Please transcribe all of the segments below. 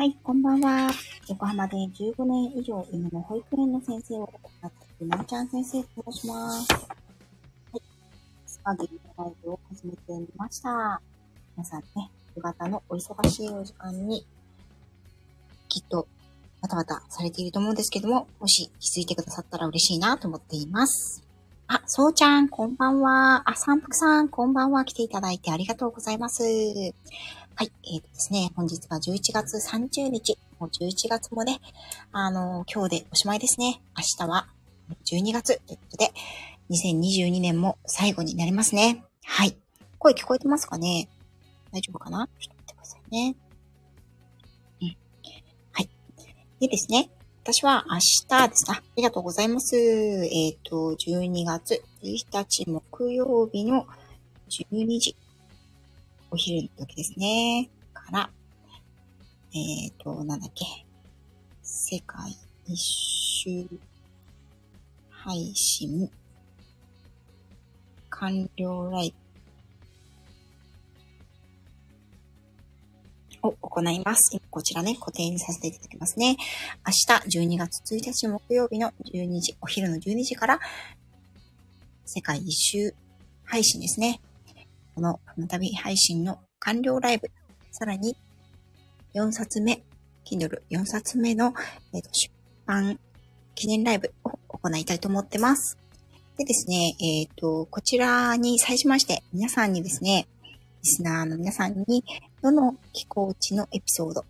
はい、こんばんは。横浜で15年以上犬の保育園の先生を行っているなおちゃん先生と申します。はい。スパゲリのライブを始めてみました。皆さんね、夕方のお忙しいお時間に、きっとバタバタされていると思うんですけども、もし気づいてくださったら嬉しいなと思っています。あ、そうちゃん、こんばんは。あ、三福さん、こんばんは。来ていただいてありがとうございます。はい、えーとですね、本日は11月30日、もう11月もね、あのー、今日でおしまいですね。明日は12月ということで、2022年も最後になりますね。はい。声聞こえてますかね？大丈夫かな？ちょっと待ってくださいね。うん。はい。でですね、私は明日です。あ、ありがとうございます。えっ、ー、と、12月1日木曜日の12時、お昼の時ですね。から、えっ、ー、と、なんだっけ。世界一周配信完了ライブを行います。こちらね、固定にさせていただきますね。明日12月1日木曜日の12時、お昼の12時から、世界一周配信ですね。この旅配信の完了ライブ、さらに4冊目、Kindle4 冊目の、えーと、出版記念ライブを行いたいと思ってます。でですね、えっ、ー、と、こちらに際しまして、皆さんにですね、リスナーの皆さんに、どの気候地のエピソード、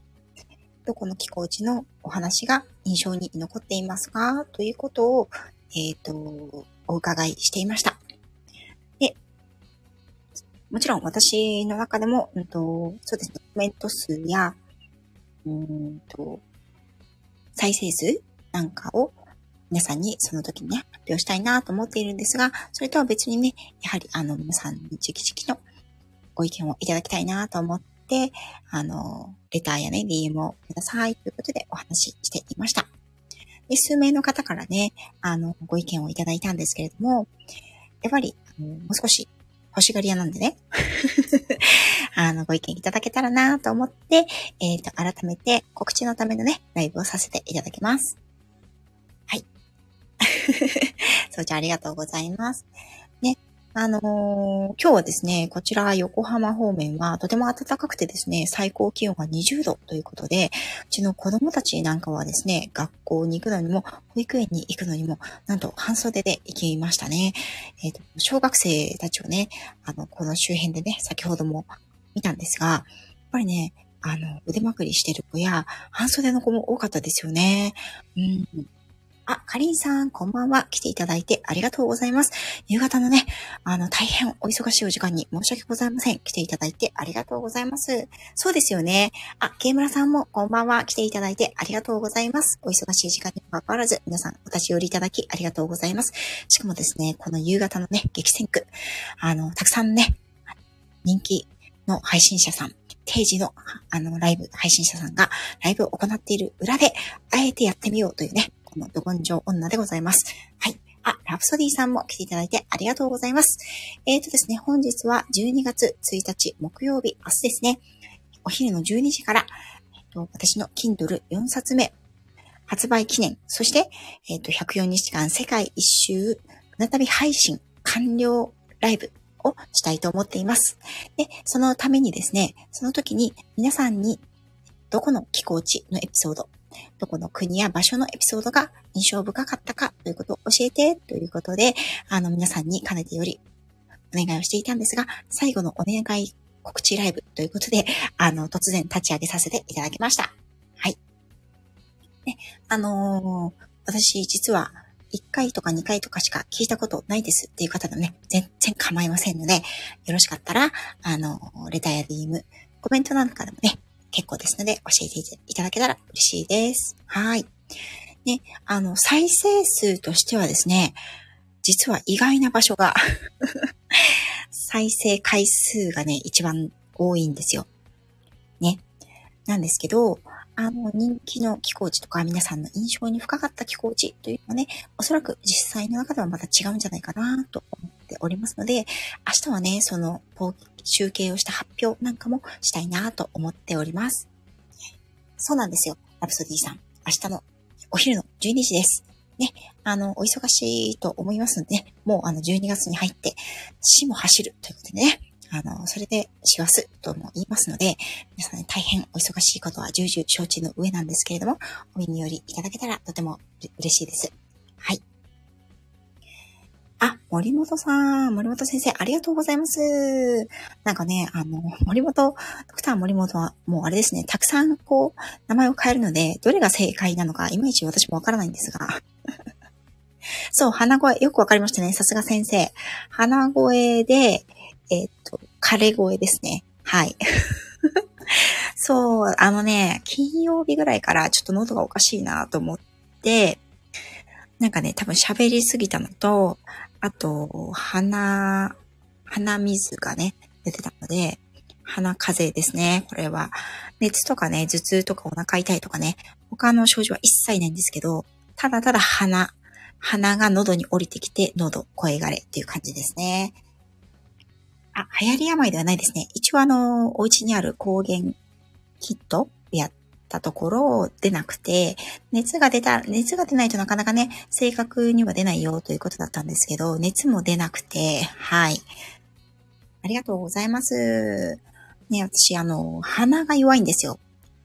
どこの気候地のお話が印象に残っていますかということを、えっ、ー、と、お伺いしていました。もちろん私の中でも、うんと、そうですね、コメント数や、うんと、再生数なんかを皆さんにその時にね、発表したいなと思っているんですが、それとは別にね、やはりあの皆さんに直々のご意見をいただきたいなと思って、あの、レターやね、DM をくださいということでお話ししていました。で、数名の方からね、あの、ご意見をいただいたんですけれども、やっぱり、あのもう少し欲しがり屋なんでね、あの、ご意見いただけたらなと思って、えっ、ー、と、改めて告知のためのね、ライブをさせていただきます。はい。そうちゃんありがとうございます。あのー、今日はですね、こちら横浜方面はとても暖かくてですね、最高気温が20度ということで、うちの子供たちなんかはですね、学校に行くのにも、保育園に行くのにも、なんと半袖で行きましたね。えっ、ー、と、小学生たちをね、あの、この周辺でね、先ほども見たんですが、やっぱりね、あの、腕まくりしてる子や、半袖の子も多かったですよね。うん。あ、かりんさん、こんばんは。来ていただいてありがとうございます。夕方のね、あの、大変お忙しいお時間に申し訳ございません。来ていただいてありがとうございます。そうですよね。あ、ケイムラさんもこんばんは。来ていただいてありがとうございます。お忙しい時間にもかかわらず、皆さんお立ち寄りいただきありがとうございます。しかもですね、この夕方のね、激戦区、あの、たくさんね、人気の配信者さん、定時の、あの、ライブ、配信者さんがライブを行っている裏で、あえてやってみようというね、このド根性女でございます。はい。あ、ラプソディさんも来ていただいてありがとうございます。えーとですね、本日は12月1日木曜日、明日ですね、お昼の12時から、えーと、私の Kindle 4冊目、発売記念、そして、えっ、ー、と、104日間世界一周、船旅配信完了ライブをしたいと思っています。で、そのためにですね、その時に皆さんにどこの気候地のエピソード、どこの国や場所のエピソードが印象深かったかということを教えてということで、あの皆さんにかねてよりお願いをしていたんですが、最後のお願い告知ライブということで、あの、突然立ち上げさせていただきました。はい。ね、あのー、私実は1回とか2回とかしか聞いたことないですっていう方でもね、全然構いませんので、よろしかったら、あの、レターや DM、コメントなんかでもね、結構ですので、教えていただけたら嬉しいです。はい。ね、あの、再生数としてはですね、実は意外な場所が 再生回数がね、一番多いんですよ。ね。なんですけど、あの、人気の気候地とか皆さんの印象に深かった気候地というのはね、おそらく実際の中ではまた違うんじゃないかなと思っておりますので、明日はね、その集計をした発表なんかもしたいなと思っております。そうなんですよ。ラプソディさん。明日のお昼の12時です。ね、あの、お忙しいと思いますので、ね、もうあの12月に入って、死も走るということでね、あの、それで師走とも言いますので、皆さんね、大変お忙しいことは重々承知の上なんですけれども、お耳寄りいただけたらとても嬉しいです。あ、森本さん、森本先生、ありがとうございます。なんかね、あの、森本、ドクター森本はもうあれですね、たくさんこう、名前を変えるので、どれが正解なのか、いまいち私もわからないんですが。そう、鼻声、よくわかりましたね。さすが先生。鼻声で、えっ、と、枯れ声ですね。はい。そう、あのね、金曜日ぐらいからちょっと喉がおかしいなと思って、なんかね、多分喋りすぎたのと、あと、鼻、鼻水がね、出てたので、鼻風邪ですね。これは。熱とかね、頭痛とかお腹痛いとかね、他の症状は一切ないんですけど、ただただ鼻、鼻が喉に降りてきて、喉、声がれっていう感じですね。あ、流行り病ではないですね。一応あの、お家にある抗原キットたところ出なくて、熱が出た、熱が出ないとなかなかね、正確には出ないよということだったんですけど、熱も出なくて、はい。ありがとうございます。ね、私、あの、鼻が弱いんですよ。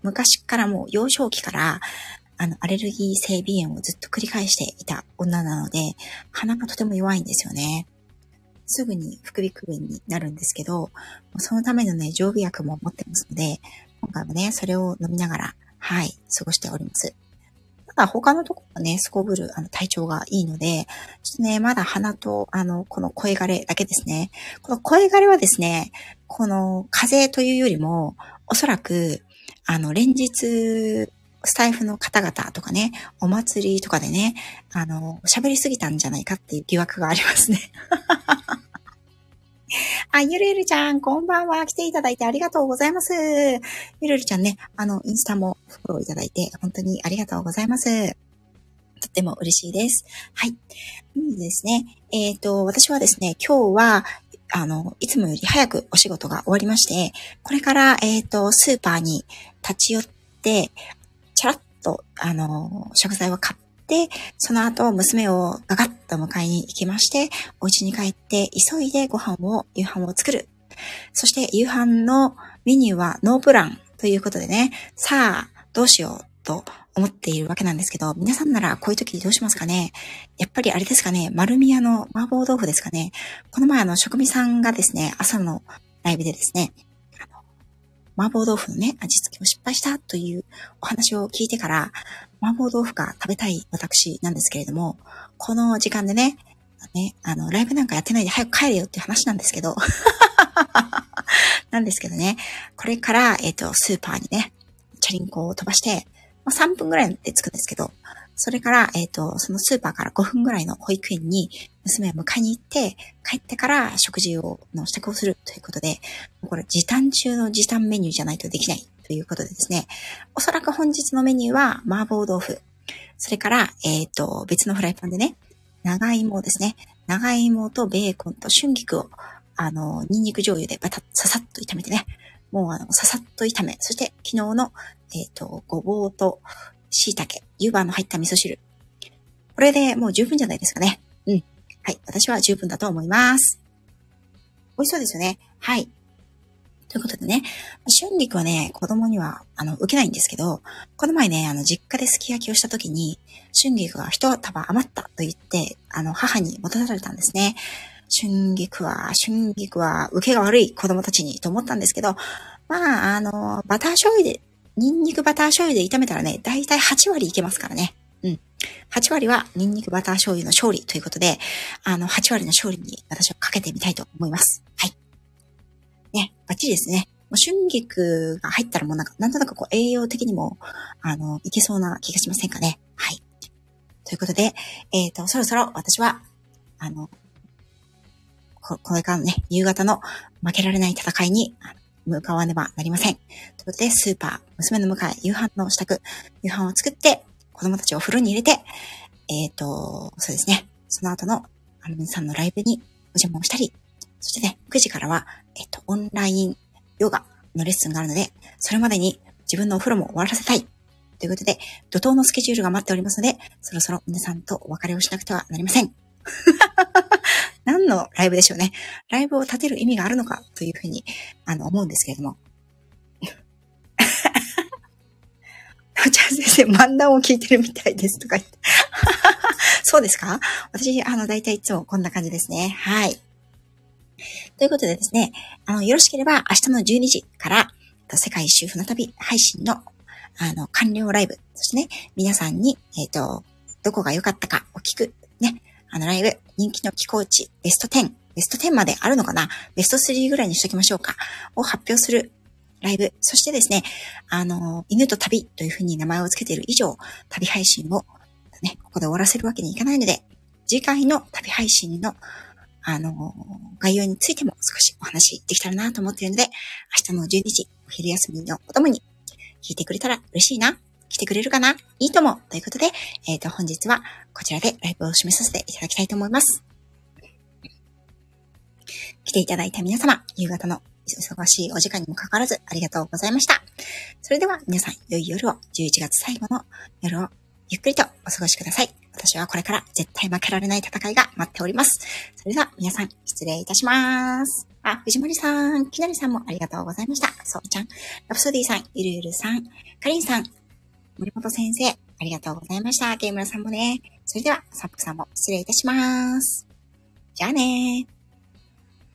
昔からもう幼少期から、あの、アレルギー性鼻炎をずっと繰り返していた女なので、鼻がとても弱いんですよね。すぐに副鼻腔炎になるんですけど、そのためのね、常備薬も持ってますので、今回もね、それを飲みながら、はい、過ごしております。ただ他のところはね、すこぶるあの体調がいいので、ちょっとね、まだ鼻と、あの、この声枯れだけですね。この声枯れはですね、この風邪というよりも、おそらく、あの、連日、スタイフの方々とかね、お祭りとかでね、あの、喋りすぎたんじゃないかっていう疑惑がありますね。あ、ゆるゆるちゃん、こんばんは。来ていただいてありがとうございます。ゆるゆるちゃんね、あの、インスタもフォローいただいて、本当にありがとうございます。とっても嬉しいです。はい。うんですね。えっ、ー、と、私はですね、今日は、あの、いつもより早くお仕事が終わりまして、これから、えっ、ー、と、スーパーに立ち寄って、チャラッと、あの、食材を買っ、でその後、娘をガガッと迎えに行きまして、お家に帰って急いでご飯を、夕飯を作る。そして夕飯のメニューはノープランということでね、さあ、どうしようと思っているわけなんですけど、皆さんならこういう時どうしますかね？やっぱりあれですかね、丸宮の麻婆豆腐ですかね？この前あの、職味さんがですね、朝のライブでですね、麻婆豆腐のね、味付けを失敗したというお話を聞いてから、麻婆豆腐が食べたい私なんですけれども、この時間でね、ね、あの、ライブなんかやってないで早く帰れよっていう話なんですけど、なんですけどね、これから、えっ、ー、と、スーパーにね、チャリンコを飛ばして、まあ、3分ぐらいで着くんですけど、それから、えっ、ー、と、そのスーパーから5分ぐらいの保育園に娘を迎えに行って、帰ってから食事を、の支度をするということで、これ時短中の時短メニューじゃないとできないということでですね、おそらく本日のメニューは麻婆豆腐、それから、えっ、ー、と、別のフライパンでね、長芋ですね、長芋とベーコンと春菊を、あの、ニンニク醤油でバタッ、ささっと炒めてね、もうあの、ささっと炒め、そして昨日の、えっ、ー、と、ごぼうと椎茸、湯葉の入った味噌汁。これでもう十分じゃないですかね。うん。はい。私は十分だと思います。美味しそうですよね。はい。ということでね、春菊はね、子供には、あの、受けないんですけど、この前ね、あの、実家ですき焼きをした時に、春菊が一束余ったと言って、あの、母に持たされたんですね。春菊は、春菊は受けが悪い子供たちにと思ったんですけど、まあ、あの、バター醤油でニンニクバター醤油で炒めたらね、だいたい8割いけますからね。うん。8割はニンニクバター醤油の勝利ということで、あの、8割の勝利に私はかけてみたいと思います。はい。ね、バッチリですね。もう春菊が入ったらもうなんか、なんとなくこう栄養的にも、あの、いけそうな気がしませんかね。はい。ということで、えっ、ー、と、そろそろ私は、あの、こ、これからのね、夕方の負けられない戦いに、向かわねばなりません。ということで、スーパー、娘の迎え、夕飯の支度、夕飯を作って、子供たちをお風呂に入れて、えっ、ー、と、そうですね、その後の、あの、皆さんのライブにお邪魔をしたり、そしてね、9時からは、えっ、ー、と、オンラインヨガのレッスンがあるので、それまでに自分のお風呂も終わらせたい。ということで、怒涛のスケジュールが待っておりますので、そろそろ皆さんとお別れをしなくてはなりません。何のライブでしょうね。ライブを立てる意味があるのかというふうに、あの、思うんですけれども。おちゃん先生、漫談を聞いてるみたいですとか言って。そうですか？私、あの、だいたいいつもこんな感じですね。はい。ということでですね、あの、よろしければ明日の12時から、世界一周船旅配信の、あの、完了ライブ、そしてね、皆さんに、えっ、ー、と、どこが良かったかを聞く、ね、あのライブ、人気の気候値、ベスト10、ベスト10まであるのかな？ベスト3ぐらいにしときましょうか。を発表するライブ。そしてですね、あの、犬と旅というふうに名前を付けている以上、旅配信をね、ここで終わらせるわけにいかないので、次回の旅配信のあの、概要についても少しお話できたらなと思っているので、明日の12時、お昼休みのお供に聞いてくれたら嬉しいな。来てくれるかな？いいとも。ということで、えっ、ー、と、本日はこちらでライブを締めさせていただきたいと思います。来ていただいた皆様、夕方の忙しいお時間にもかかわらずありがとうございました。それでは皆さん、良い夜を、11月最後の夜をゆっくりとお過ごしください。私はこれから絶対負けられない戦いが待っております。それでは皆さん失礼いたします。あ、藤森さん、きなりさんもありがとうございました。そうちゃん、ラプソディさん、ゆるゆるさん、かりんさん、森本先生、ありがとうございました。ゲームラさんもね。それでは、サップさんも失礼いたします。じゃあねー。